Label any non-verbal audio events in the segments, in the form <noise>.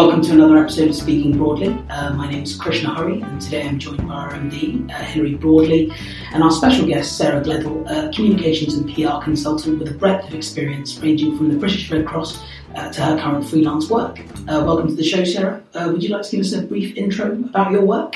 Welcome to another episode of Speaking Broadly. Uh, my name is Krishna Hurry, and today I'm joined by our MD, uh, Hilary Broadley, and our special guest, Sarah Gledhill, a communications and PR consultant with a breadth of experience ranging from the British Red Cross uh, to her current freelance work. Uh, welcome to the show, Sarah. Uh, would you like to give us a brief intro about your work?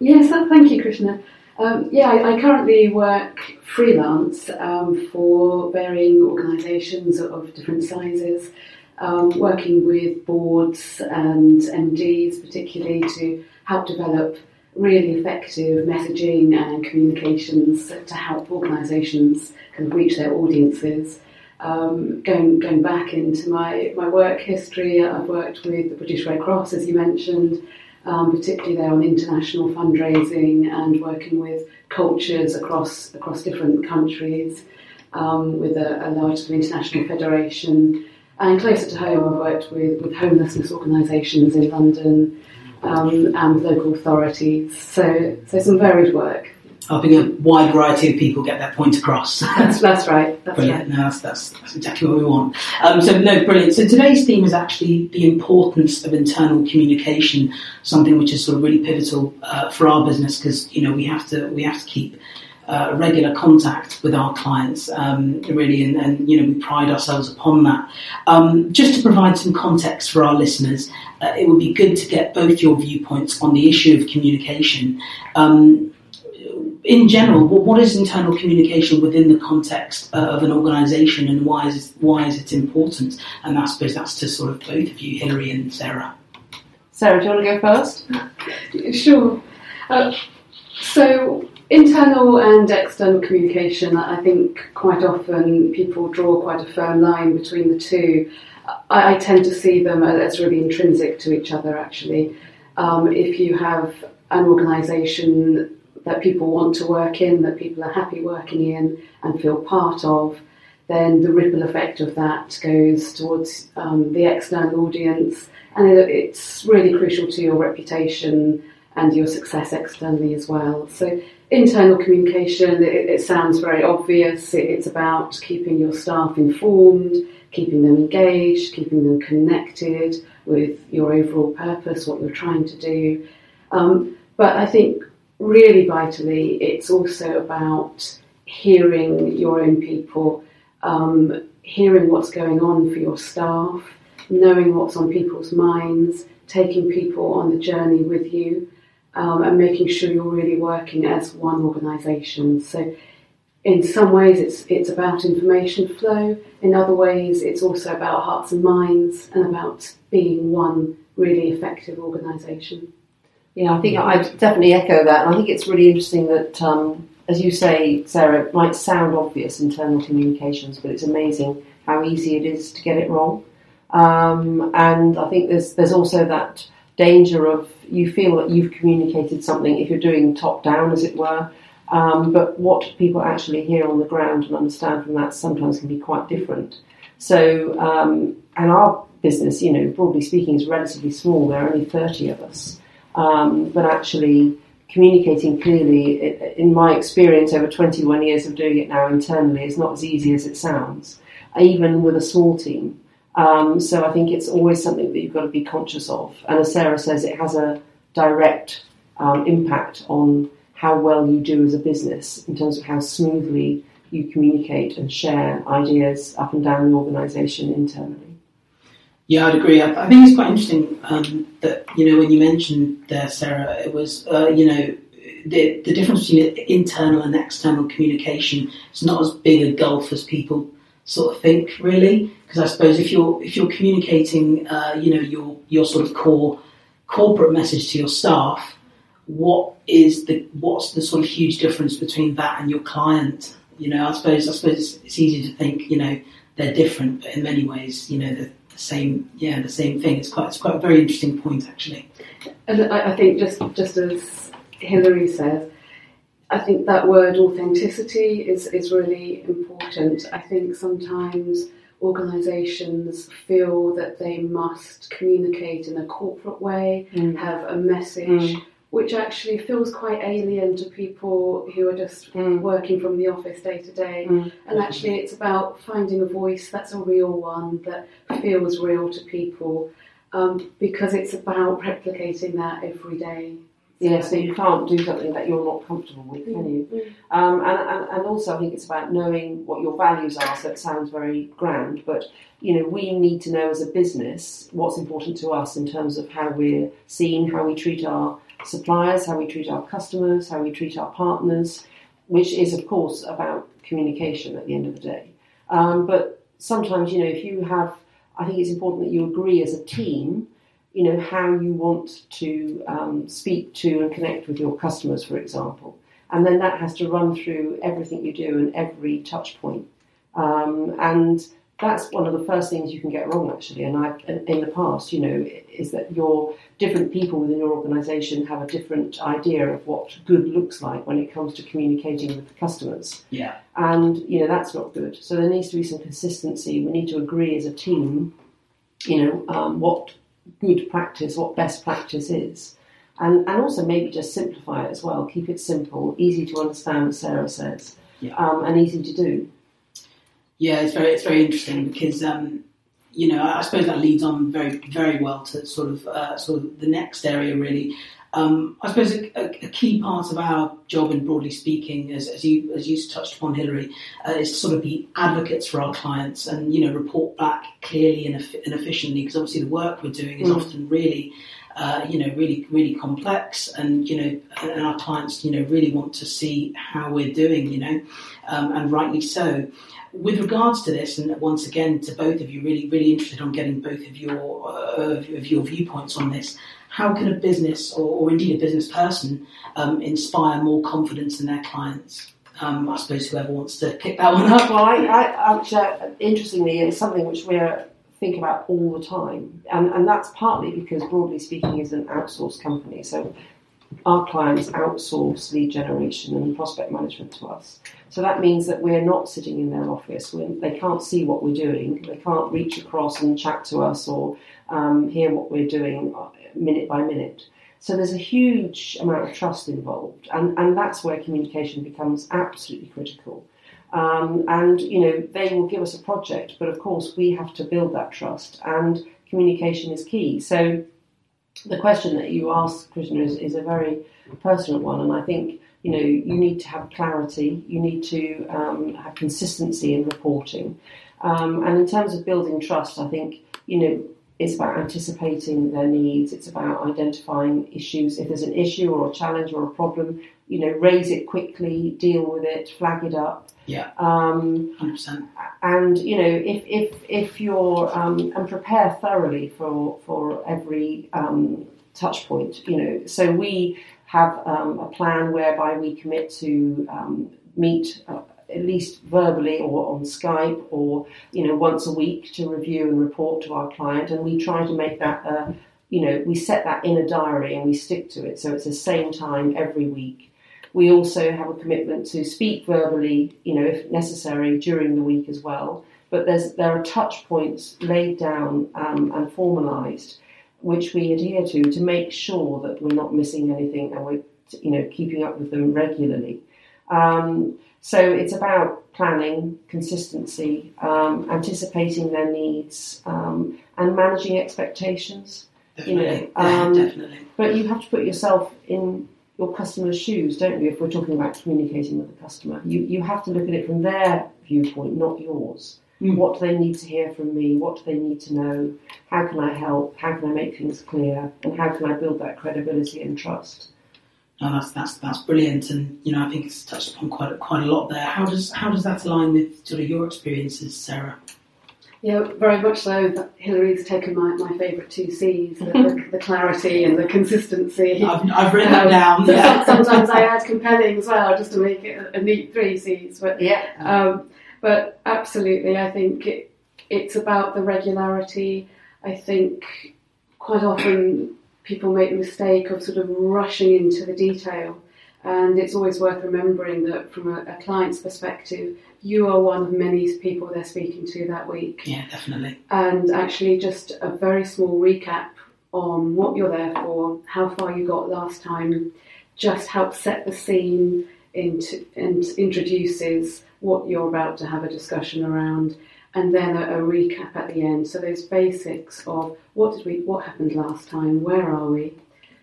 Yes, thank you, Krishna. Um, yeah, I, I, currently work freelance um, for varying organisations of different sizes um, working with boards and MDs particularly to help develop really effective messaging and communications to help organisations kind of reach their audiences. Um, going going back into my, my work history, I've worked with the British Red Cross, as you mentioned, um, particularly there on international fundraising and working with cultures across across different countries, um, with a, a large international federation. And closer to home, I've worked with, with homelessness organisations in London um, and local authorities. So, so some varied work. Helping a wide variety of people get their point across. that's, that's right. That's brilliant. Right. No, that's, that's, that's, exactly what we want. Um, so, no, brilliant. So, today's theme is actually the importance of internal communication, something which is sort of really pivotal uh, for our business because you know we have to we have to keep uh, regular contact with our clients, um, really, and, and, you know we pride ourselves upon that. Um, just to provide some context for our listeners, uh, it would be good to get both your viewpoints on the issue of communication. Um, in general, what is internal communication within the context uh, of an organisation, and why is it, why is it important? And I suppose that's to sort of both of you, Hilary and Sarah. Sarah, do you want to go first? Sure. Uh, so Internal and external communication, I think quite often people draw quite a firm line between the two. I, I tend to see them as really intrinsic to each other, actually. Um, if you have an organisation that people want to work in, that people are happy working in and feel part of, then the ripple effect of that goes towards um, the external audience, and it, it's really crucial to your reputation and your success externally as well. So internal communication, it, it sounds very obvious. It, it's about keeping your staff informed, keeping them engaged, keeping them connected with your overall purpose, what you're trying to do. Um, but I think really vitally, it's also about hearing your own people, um, hearing what's going on for your staff, knowing what's on people's minds, taking people on the journey with you um, and making sure you're really working as one organisation. So, in some ways, it's it's about information flow. In other ways, it's also about hearts and minds and about being one really effective organisation. Yeah, I think I definitely echo that. And I think it's really interesting that, um, as you say, Sarah, it might sound obvious internal communications, but it's amazing how easy it is to get it wrong. Um, and I think there's there's also that danger of you feel that you've communicated something if you're doing top down, as it were. Um, but what people actually hear on the ground and understand from that sometimes can be quite different. So, um, and our business, you know, broadly speaking, is relatively small. There are only 30 of us. Um, but actually, communicating clearly, in my experience over 21 years of doing it now internally, is not as easy as it sounds, even with a small team. Um, so I think it's always something that you've got to be conscious of. And as Sarah says, it has a direct um, impact on how well you do as a business in terms of how smoothly you communicate and share ideas up and down the organisation internally. Yeah, I'd agree. I, think it's quite interesting um, that you know when you mentioned there, Sarah, it was uh, you know the the difference between internal and external communication is not as big a gulf as people sort of think, really. Because I suppose if you're if you're communicating, uh, you know, your your sort of core corporate message to your staff, what is the what's the sort of huge difference between that and your client? You know, I suppose I suppose it's, it's easy to think, you know, they're different, but in many ways, you know, the, the same. Yeah, the same thing. It's quite it's quite a very interesting point, actually. And I, I think just just as Hilary says, I think that word authenticity is, is really important. I think sometimes organisations feel that they must communicate in a corporate way, mm. have a message, mm. which actually feels quite alien to people who are just mm. working from the office day to day. Mm. And actually, it's about finding a voice that's a real one, that feels real to people. um, because it's about replicating that every day. Yeah, so you can't do something that you're not comfortable with, can you? Um, and, and, and also, I think it's about knowing what your values are. So it sounds very grand, but you know, we need to know as a business what's important to us in terms of how we're seen, how we treat our suppliers, how we treat our customers, how we treat our partners, which is, of course, about communication at the end of the day. Um, but sometimes, you know, if you have, I think it's important that you agree as a team you know, how you want to um, speak to and connect with your customers, for example. And then that has to run through everything you do and every touch point. Um, and that's one of the first things you can get wrong, actually. And I, in the past, you know, is that your different people within your organisation have a different idea of what good looks like when it comes to communicating with the customers. Yeah. And you know that's not good. So there needs to be some consistency. We need to agree as a team, you know, um, what good practice, what best practice is. And, and also maybe just simplify it as well. Keep it simple, easy to understand, as Sarah says, Yeah. um, and easy to do. Yeah, it's very it's very interesting because um, you know I suppose that leads on very very well to sort of uh, sort of the next area really. Um, I suppose a, a, a key part of our job, and broadly speaking, as, as you as you touched upon, Hilary, uh, is to sort of be advocates for our clients and you know report back clearly and, eff- and efficiently because obviously the work we're doing is Mm. often really. Uh, you know, really, really complex, and you know, and our clients, you know, really want to see how we're doing, you know, um, and rightly so with regards to this, and once again to both of you, really, really interested on getting both of your uh, of your viewpoints on this. How can a business, or, or indeed a business person, um, inspire more confidence in their clients? Um, I suppose whoever wants to kick that one up. Well, I, I, actually, interestingly, it's something which we're think about all the time, and and that's partly because broadly speaking, is an outsourced company, so our clients outsource lead generation and prospect management to us. So that means that we're not sitting in their office. we they can't see what we're doing. They can't reach across and chat to us or um, hear what we're doing uh, minute by minute. So there's a huge amount of trust involved, and, and that's where communication becomes absolutely critical. Um, and you know they will give us a project, but of course we have to build that trust, and communication is key. So the question that you asked, Krishna, is, is a very personal one, and I think you know you need to have clarity, you need to um, have consistency in reporting, um, and in terms of building trust, I think you know it's about anticipating their needs. It's about identifying issues. If there's an issue or a challenge or a problem, you know, raise it quickly, deal with it, flag it up. Yeah. Um, Hundred percent. and you know, if if if you're um, and prepare thoroughly for for every um, touch point. You know, so we have um, a plan whereby we commit to um, meet. Uh, at least verbally or on Skype or you know once a week to review and report to our client. And we try to make that uh, you know we set that in a diary and we stick to it. So it's the same time every week. We also have a commitment to speak verbally you know if necessary during the week as well. But there's there are touch points laid down um, and formalized which we adhere to to make sure that we're not missing anything and we're you know keeping up with them regularly. Um, so it's about planning, consistency, um, anticipating their needs, um, and managing expectations. Definitely. You know, Yeah, um, definitely. But you have to put yourself in your customer's shoes, don't you? If we're talking about communicating with the customer, you you have to look at it from their viewpoint, not yours. Mm. What do they need to hear from me? What do they need to know? How can I help? How can I make things clear? And how can I build that credibility and trust? No, that's that's that's brilliant, and you know I think it's touched upon quite quite a lot there. How does how does that align with sort of your experiences, Sarah? Yeah, very much so. Hilary's taken my, my favourite two C's the, the, the clarity and the consistency. <laughs> I've, I've written that Um, down. So Yeah. <laughs> Sometimes I add compelling as well, just to make it a, a neat three C's. But Yeah. um, but absolutely, I think it, it's about the regularity. I think quite often people make the mistake of sort of rushing into the detail, and it's always worth remembering that from a, a client's perspective, you are one of many people they're speaking to that week yeah, definitely. and actually just a very small recap on what you're there for, how far you got last time, just helps set the scene into, and introduces what you're about to have a discussion around. And then a, a, recap at the end. So those basics of what did we, what happened last time, where are we,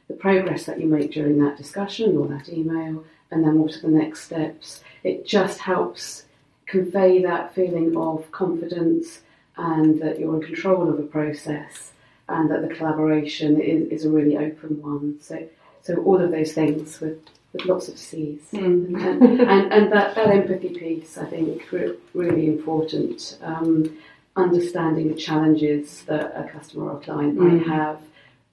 the progress that you make during that discussion or that email, and then what are the next steps. It just helps convey that feeling of confidence and that you're in control of a process and that the collaboration is, is a really open one. So, so all of those things with, with lots of C's. Mm. And, and, and, that, that empathy piece, I think, really important. Um, understanding the challenges that a customer or client mm. might have,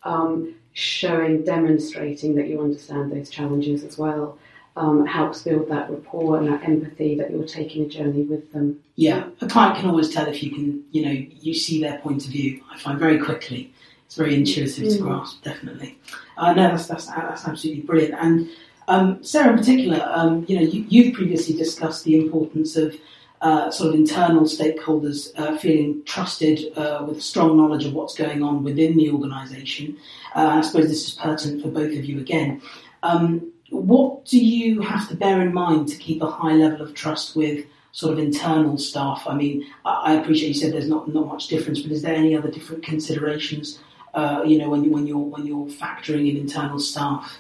um, showing, demonstrating that you understand those challenges as well um, helps build that rapport and that empathy that you're taking a journey with them. Yeah, a client can always tell if you can, you know, you see their point of view. I find very quickly. It's very intuitive mm. to grasp, definitely. Uh, no, that's, that's that's absolutely brilliant. And um, Sarah, in particular, um, you know, you, have previously discussed the importance of uh, sort of internal stakeholders uh, feeling trusted uh, with a strong knowledge of what's going on within the organisation. Uh, I suppose this is pertinent for both of you again. Um, what do you have to bear in mind to keep a high level of trust with sort of internal staff? I mean, I appreciate you said there's not, not much difference, but is there any other different considerations, uh, you know, when, you, when, you're, when you're factoring in internal staff?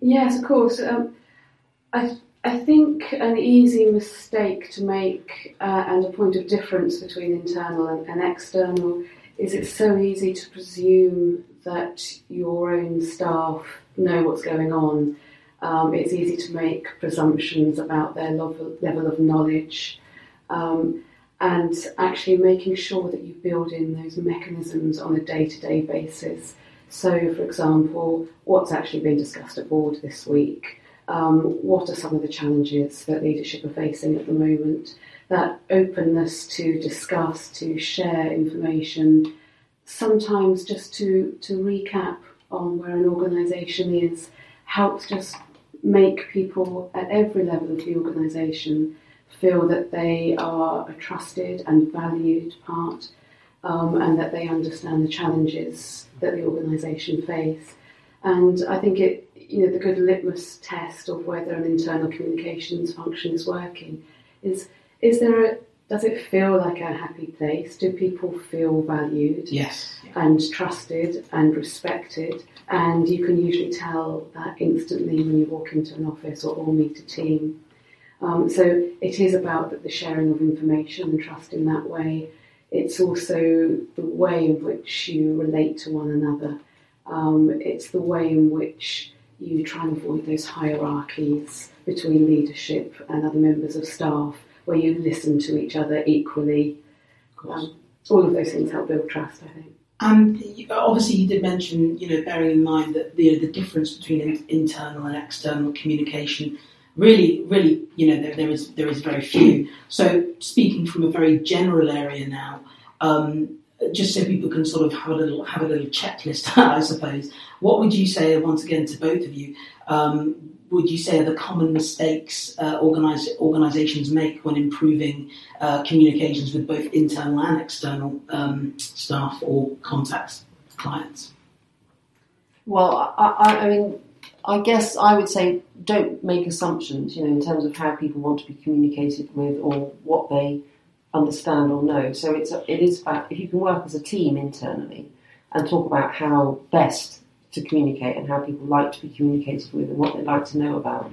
Yes, of course. Um, I, I think an easy mistake to make uh, and a point of difference between internal and, and external is it's so easy to presume that your own staff know what's going on. Um, it's easy to make presumptions about their level, level of knowledge. Um, and actually making sure that you build in those mechanisms on a day to day basis. So, for example, what's actually been discussed at board this week? Um, what are some of the challenges that leadership are facing at the moment? That openness to discuss, to share information, sometimes just to, to recap on where an organisation is helps just make people at every level of the organisation feel that they are a trusted and valued part um, and that they understand the challenges that the organisation face. And I think it, you know, the good litmus test of whether an internal communications function is working is is there a does it feel like a happy place? Do people feel valued? Yes. And trusted and respected? And you can usually tell that instantly when you walk into an office or, or meet a team. Um, so it is about the sharing of information and trust in that way. It's also the way in which you relate to one another. Um, it's the way in which you try and avoid those hierarchies between leadership and other members of staff where you listen to each other equally. Um, all of those things help build trust, I think. And obviously, you did mention, you know, bearing in mind that the, the difference between internal and external communication, really, really, you know, there, there is there is very few. So, speaking from a very general area now, um, just so people can sort of have a little have a little checklist, <laughs> I suppose. What would you say once again to both of you? Um, would you say are the common mistakes uh, organize, organizations make when improving uh, communications with both internal and external um, staff or contacts, clients? Well, I, I, mean, I guess I would say don't make assumptions, you know, in terms of how people want to be communicated with or what they understand or know. So it's it is about if you can work as a team internally and talk about how best to communicate and how people like to be communicated with and what they like to know about.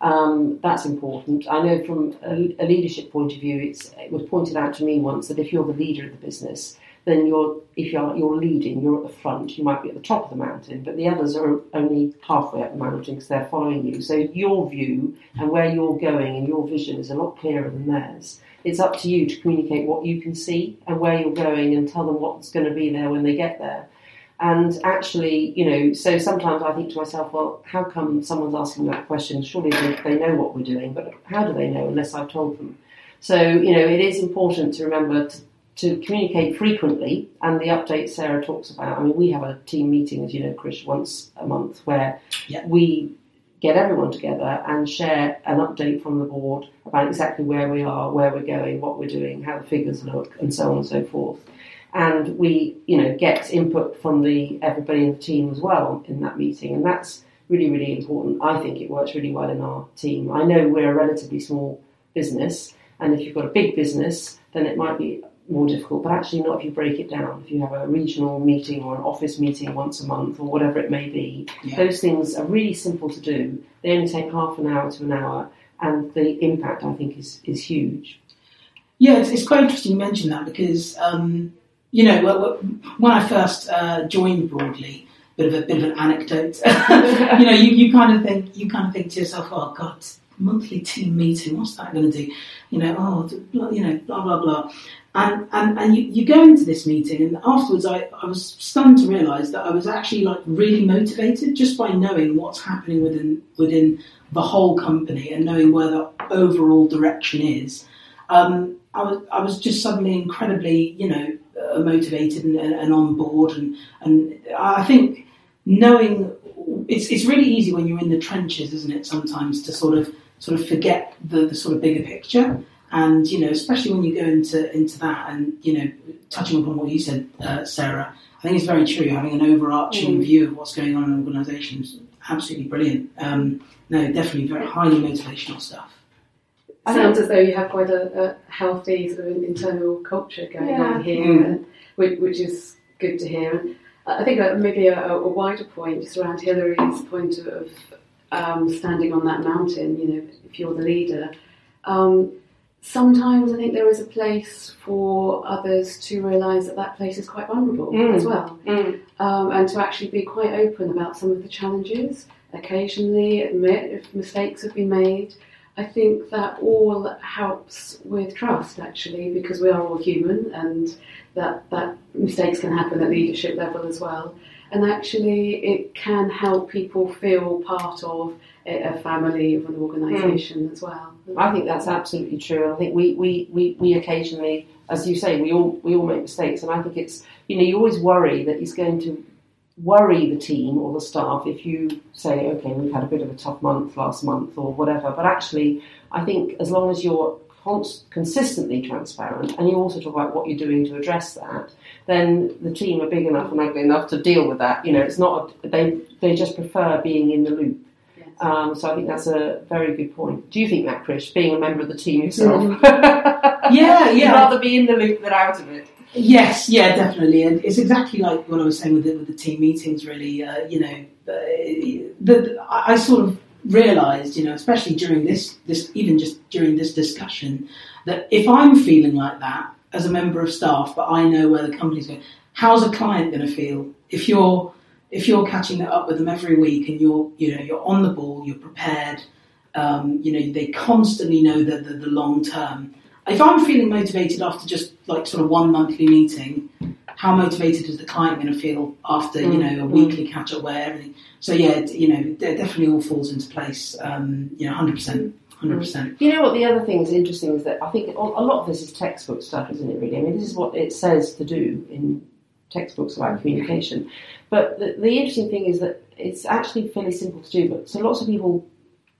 Um, that's important. I know from a, a, leadership point of view, it was pointed out to me once that if you're the leader of the business, then you're if you're you're leading, you're at the front. You might be at the top of the mountain, but the others are only halfway up the mountain because they're following you. So your view and where you're going and your vision is a lot clearer than theirs. It's up to you to communicate what you can see and where you're going and tell them what's going to be there when they get there. And actually, you know, so sometimes I think to myself, well, how come someone's asking that question? Surely they, know what we're doing, but how do they know unless I've told them? So, you know, it is important to remember to, to communicate frequently, and the updates Sarah talks about. I mean, we have a team meeting, as you know, Chris, once a month where yeah. we get everyone together and share an update from the board about exactly where we are, where we're going, what we're doing, how the figures look, and so on and so forth and we, you know, get input from the everybody in the team as well in that meeting, and that's really, really important. I think it works really well in our team. I know we're a relatively small business, And if you've got a big business, then it might be more difficult, but actually not if you break it down. If you have a regional meeting or an office meeting once a month or whatever it may be, Yeah. those things are really simple to do. They only take half an hour to an hour, and the impact I think is, is huge. Yeah, it's, it's quite interesting you mention that because um, you know wh- wh- when I first uh, joined Broadly, bit of a bit of an anecdote. <laughs> you know, you, you kind of think you kind of think to yourself, oh God, monthly team meeting, what's that going to do? You know, oh, you know, blah blah blah. And, and, and you, you go into this meeting, and afterwards, I, I was stunned to realise that I was actually like really motivated just by knowing what's happening within within the whole company and knowing where the overall direction is. Um, I was I was just suddenly incredibly, you know, uh, motivated and, and on board, and and I think knowing it's it's really easy when you're in the trenches, isn't it? Sometimes to sort of sort of forget the, the sort of bigger picture, and you know, especially when you go into into that, and you know, touching upon what you said, uh, Sarah, I think it's very true. Having an overarching Mm. view of what's going on in organisations, absolutely brilliant. Um, no, definitely very highly motivational stuff. It sounds as though you have quite a, a healthy sort of internal culture going Yeah. on here, Mm. which, which is good to hear. And I think that maybe a, a wider point, just around Hilary's point of, of um, standing on that mountain, you know, if you're the leader. Um, sometimes I think there is a place for others to realise that that place is quite vulnerable Mm. as well um, and to actually be quite open about some of the challenges, occasionally admit if mistakes have been made. I think that all helps with trust actually because we are all human and that, that mistakes can happen at leadership level as well. And actually, it can help people feel part of a, family, of an organisation hmm. as well. I think that's absolutely true, and I think we, we, we, we occasionally, as you say, we all we all make mistakes, and I think it's you know you always worry that it's going to worry the team or the staff if you say, okay, we've had a bit of a tough month last month or whatever. But actually, I think as long as you're consistently transparent and you also talk about what you're doing to address that, then the team are big enough and ugly enough to deal with that. You know, it's not a, they they just prefer being in the loop. Um, so I think that's a very good point. Do you think that, Krish, being a member of the team yourself? <laughs> Yeah, You'd rather be in the loop than out of it. Yes, yeah, definitely, and it's exactly like what I was saying with the, with the team meetings. Really, uh, you know, uh, the, I I sort of realised, you know, especially during this, this even just during this discussion, that if I'm feeling like that as a member of staff, but I know where the company's going, how's a client going to feel if you're if you're catching it up with them every week and you're you know you're on the ball, you're prepared, um, you know, they constantly know the, the, the long term. If I'm feeling motivated after just like sort of one monthly meeting, how motivated is the client going to feel after you know a Mm. weekly catch up where everything? So yeah, it- you know, it definitely all falls into place. Um, you know, hundred percent, hundred percent. You know what? The other thing that's interesting is that I think a lot of this is textbook stuff, isn't it? Really, I mean, this is what it says to do in textbooks about communication. But the, the interesting thing is that it's actually fairly simple to do. But so lots of people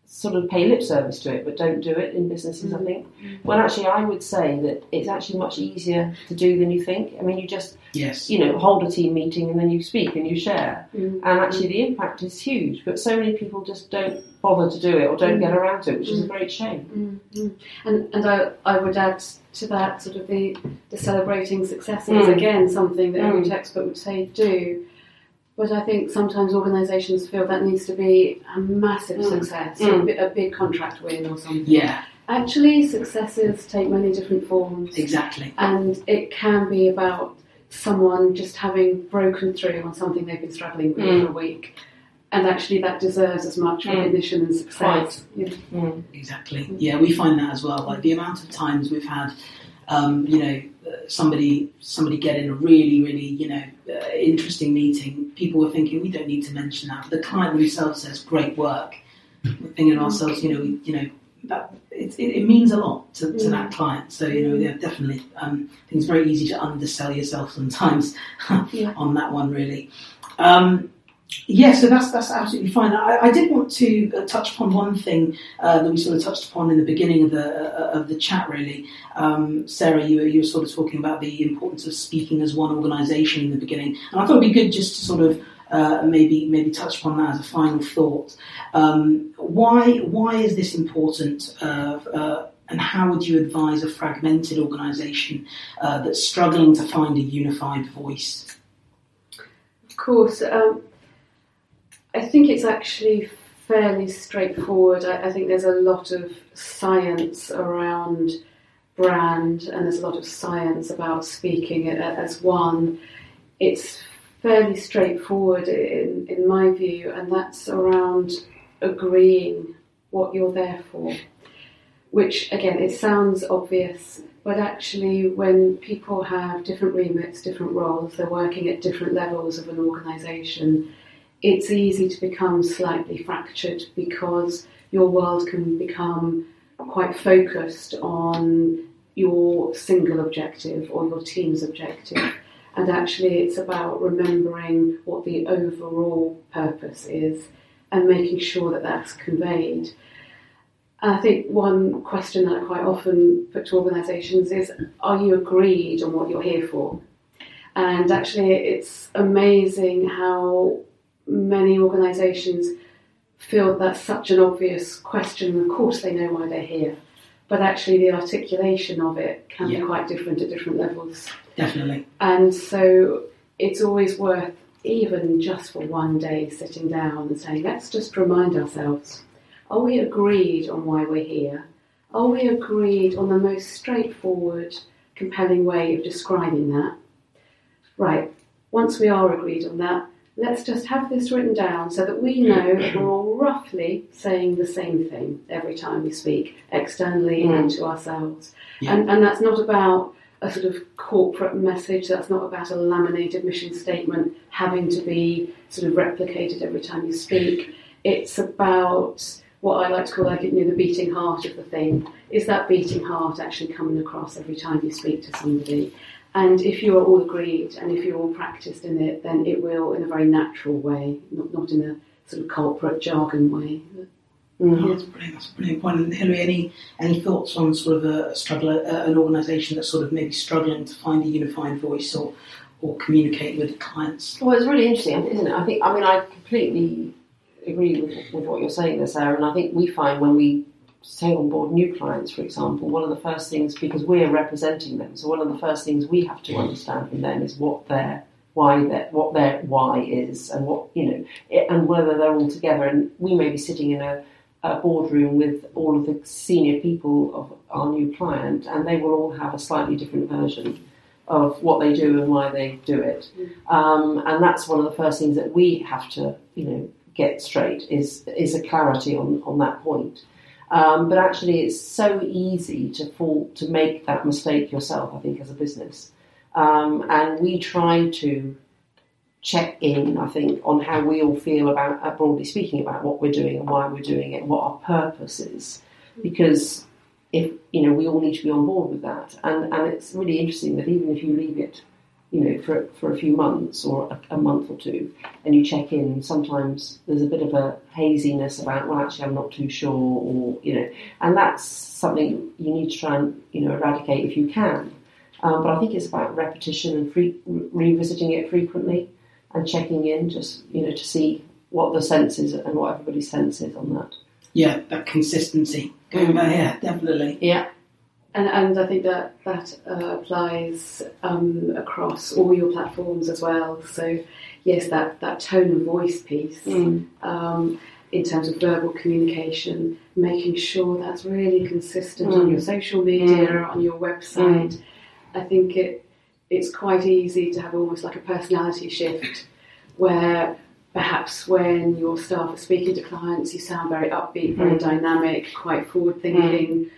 sort of pay lip service to it, but don't do it in businesses. I think. well actually, I would say that it's actually much easier to do than you think. I mean, you just Yes. you know hold a team meeting and then you speak and you share. Mm. and actually the impact is huge. But so many people just don't bother to do it or don't get around to it, which is a great shame. Mm, mm. And and I I would add to that sort of the the celebrating successes Mm. again something that every Mm. textbook would say do. But I think sometimes organisations feel that needs to be a massive Mm. success, Mm. a, a big contract win or something. Yeah. Actually, successes take many different forms, Exactly. and it can be about someone just having broken through on something they've been struggling with Mm. for a week. And actually, that deserves as much Mm. recognition and success. You know. Exactly. Yeah, we find that as well. Like the amount of times we've had, um, you know, somebody somebody get in a really really you know uh, interesting meeting. People were thinking we don't need to mention that, but the client themselves says great work. We're thinking of ourselves, you know, we, you know. That, it, it, means a lot to, to Mm. that client. So, you know, yeah, definitely. Um, I think it's very easy to undersell yourself sometimes <laughs> Yeah. on that one, really. Um, yeah, so that's that's absolutely fine. I, I did want to uh, touch upon one thing uh, that we sort of touched upon in the beginning of the uh, of the chat. Really, um, Sarah, you were, you were sort of talking about the importance of speaking as one organisation in the beginning, and I thought it'd be good just to sort of uh, maybe maybe touch upon that as a final thought. Um, why why is this important uh, uh, and how would you advise a fragmented organisation that's struggling to find a unified voice? Of course, um, I think it's actually fairly straightforward. I, I, think there's a lot of science around brand, and there's a lot of science about speaking as one. It's fairly straightforward in, in my view, and that's around agreeing what you're there for. Which, again, it sounds obvious, but actually, when people have different remits, different roles, they're working at different levels of an organisation, it's easy to become slightly fractured because your world can become quite focused on your single objective or your team's objective. And actually, it's about remembering what the overall purpose is and making sure that that's conveyed. I think one question that I quite often put to organisations is Are you agreed on what you're here for? And actually, it's amazing how many organisations feel that's such an obvious question. Of course, they know why they're here, but actually, the articulation of it can yeah. be quite different at different levels. Definitely. And so, it's always worth, even just for one day, sitting down and saying, let's just remind ourselves are we agreed on why we're here? Are we agreed on the most straightforward, compelling way of describing that? Right, once we are agreed on that, let's just have this written down so that we know that <coughs> we're all roughly saying the same thing every time we speak, externally mm. and to ourselves. Yeah. And, and that's not about a sort of corporate message, that's not about a laminated mission statement having to be sort of replicated every time you speak. It's about what I like to call like you know, the beating heart of the thing. Is that beating heart actually coming across every time you speak to somebody? And if you are all agreed and if you're all practiced in it, then it will, in a very natural way, not, not in a sort of corporate jargon way. Mm-hmm. That's brilliant. That's a brilliant point. And Hilary, any any thoughts on sort of a struggle, uh, an organisation that's sort of maybe struggling to find a unified voice or or communicate with clients? Well, it's really interesting, isn't it? I think. I mean, I completely agree with, with what you're saying there, Sarah. And I think we find when we take on board new clients, for example, one of the first things, because we're representing them, so one of the first things we have to understand from them is what their why their what their why is, and what you know, and whether they're all together. And we may be sitting in a, a boardroom with all of the senior people of our new client, and they will all have a slightly different version of what they do and why they do it. Mm. Um, and that's one of the first things that we have to, you know, get straight is is a clarity on on that point. Um, but actually, it's so easy to fall to make that mistake yourself. I think as a business, um, and we try to check in. I think on how we all feel about, uh, broadly speaking, about what we're doing and why we're doing it, and what our purpose is, because if you know, we all need to be on board with that. And and it's really interesting that even if you leave it you know, for, for a few months or a, a, month or two, and you check in, sometimes there's a bit of a haziness about, well, actually, I'm not too sure, or, you know, and that's something you need to try and, you know, eradicate if you can. Um, but I think it's about repetition and free, re- revisiting it frequently and checking in just, you know, to see what the sense is and what everybody's sense is on that. Yeah, that consistency. Going back, yeah, definitely. Yeah. And, and I think that that uh, applies um, across all your platforms as well. So yes, that, that tone of voice piece mm. um, in terms of verbal communication, making sure that's really consistent mm. on your social media, mm. on your website. Mm. I think it it's quite easy to have almost like a personality shift where perhaps when your staff are speaking to clients, you sound very upbeat, very mm. dynamic, quite forward thinking mm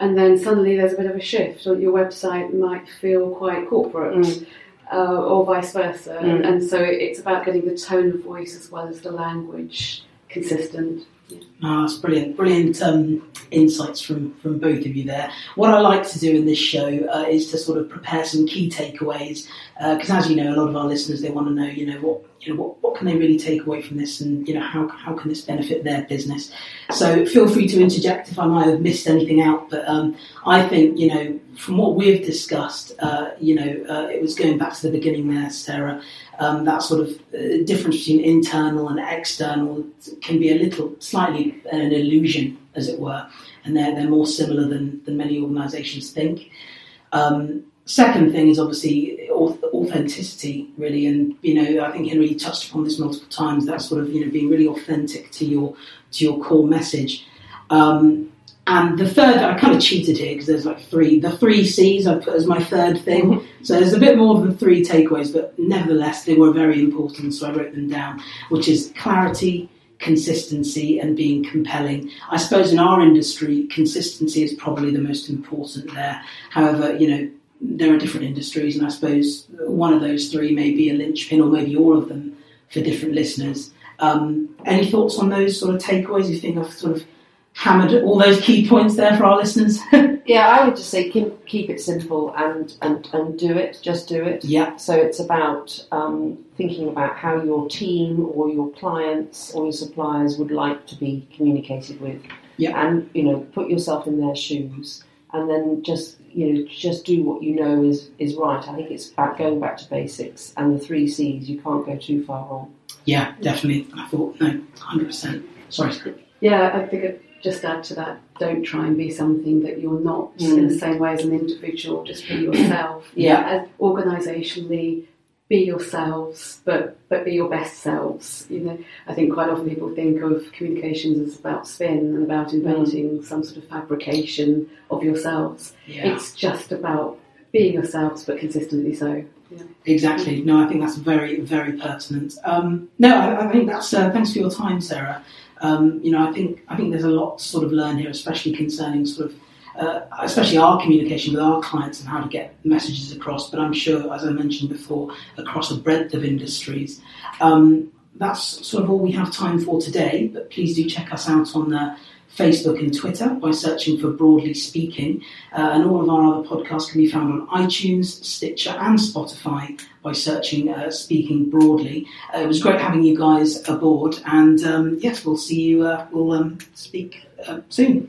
and then suddenly there's a bit of a shift, or your website might feel quite corporate, mm. uh, or vice versa. Mm. And so it's about getting the tone of voice as well as the language consistent. Yeah. Oh, that's brilliant, brilliant um, insights from, from both of you there. What I like to do in this show uh, is to sort of prepare some key takeaways, because uh, as you know, a lot of our listeners they want to know, you know, what you know, what, what can they really take away from this, and you know, how how can this benefit their business? So feel free to interject if I might have missed anything out. But um, I think you know, from what we've discussed, uh, you know, uh, it was going back to the beginning there, Sarah. Um, that sort of uh, difference between internal and external can be a little, slightly an illusion, as it were. and they're they're more similar than than many organisations think. Um, second thing is obviously authenticity, really, and you know I think Henry touched upon this multiple times. That sort of you know being really authentic to your to your core message. Um, and the third, I kind of cheated here because there's like three. The three C's I put as my third thing. Mm-hmm. So there's a bit more than three takeaways, but nevertheless, they were very important. So I wrote them down, which is clarity, consistency, and being compelling. I suppose in our industry, consistency is probably the most important there. However, you know, there are different industries, and I suppose one of those three may be a linchpin, or maybe all of them for different listeners. Um, any thoughts on those sort of takeaways? You think I've sort of hammered all those key points there for our listeners? <laughs> yeah, I would just say keep, keep it simple and, and, and do it, just do it. Yeah. So it's about um, thinking about how your team or your clients or your suppliers would like to be communicated with. Yeah. And, you know, put yourself in their shoes and then just, you know, just do what you know is, is right. I think it's about going back to basics and the three C's. You can't go too far wrong. Yeah, definitely. I thought, no, 100%. Sorry, Yeah, I think I'd just add to that, don't try and be something that you're not mm. in the same way as an individual, just be <clears throat> yourself. yeah. Organisationally, be yourselves, but but be your best selves. You know, I think quite often people think of communications as about spin and about inventing mm. some sort of fabrication of yourselves. Yeah. It's just about being yourselves, but consistently so. Yeah. Exactly. No, I think that's very, very pertinent. Um, no, I, I, think that's. Uh, thanks for your time, Sarah. Um, you know, I think I think there's a lot to sort of learn here, especially concerning sort of, uh, especially our communication with our clients and how to get messages across. But I'm sure, as I mentioned before, across a breadth of industries. Um, that's sort of all we have time for today. But please do check us out on the Facebook and Twitter by searching for Broadly Speaking. Uh, and all of our other podcasts can be found on iTunes, Stitcher, and Spotify by searching uh, Speaking Broadly. Uh, it was great having you guys aboard, and um, yes, we'll see you. Uh, we'll um, speak uh, soon.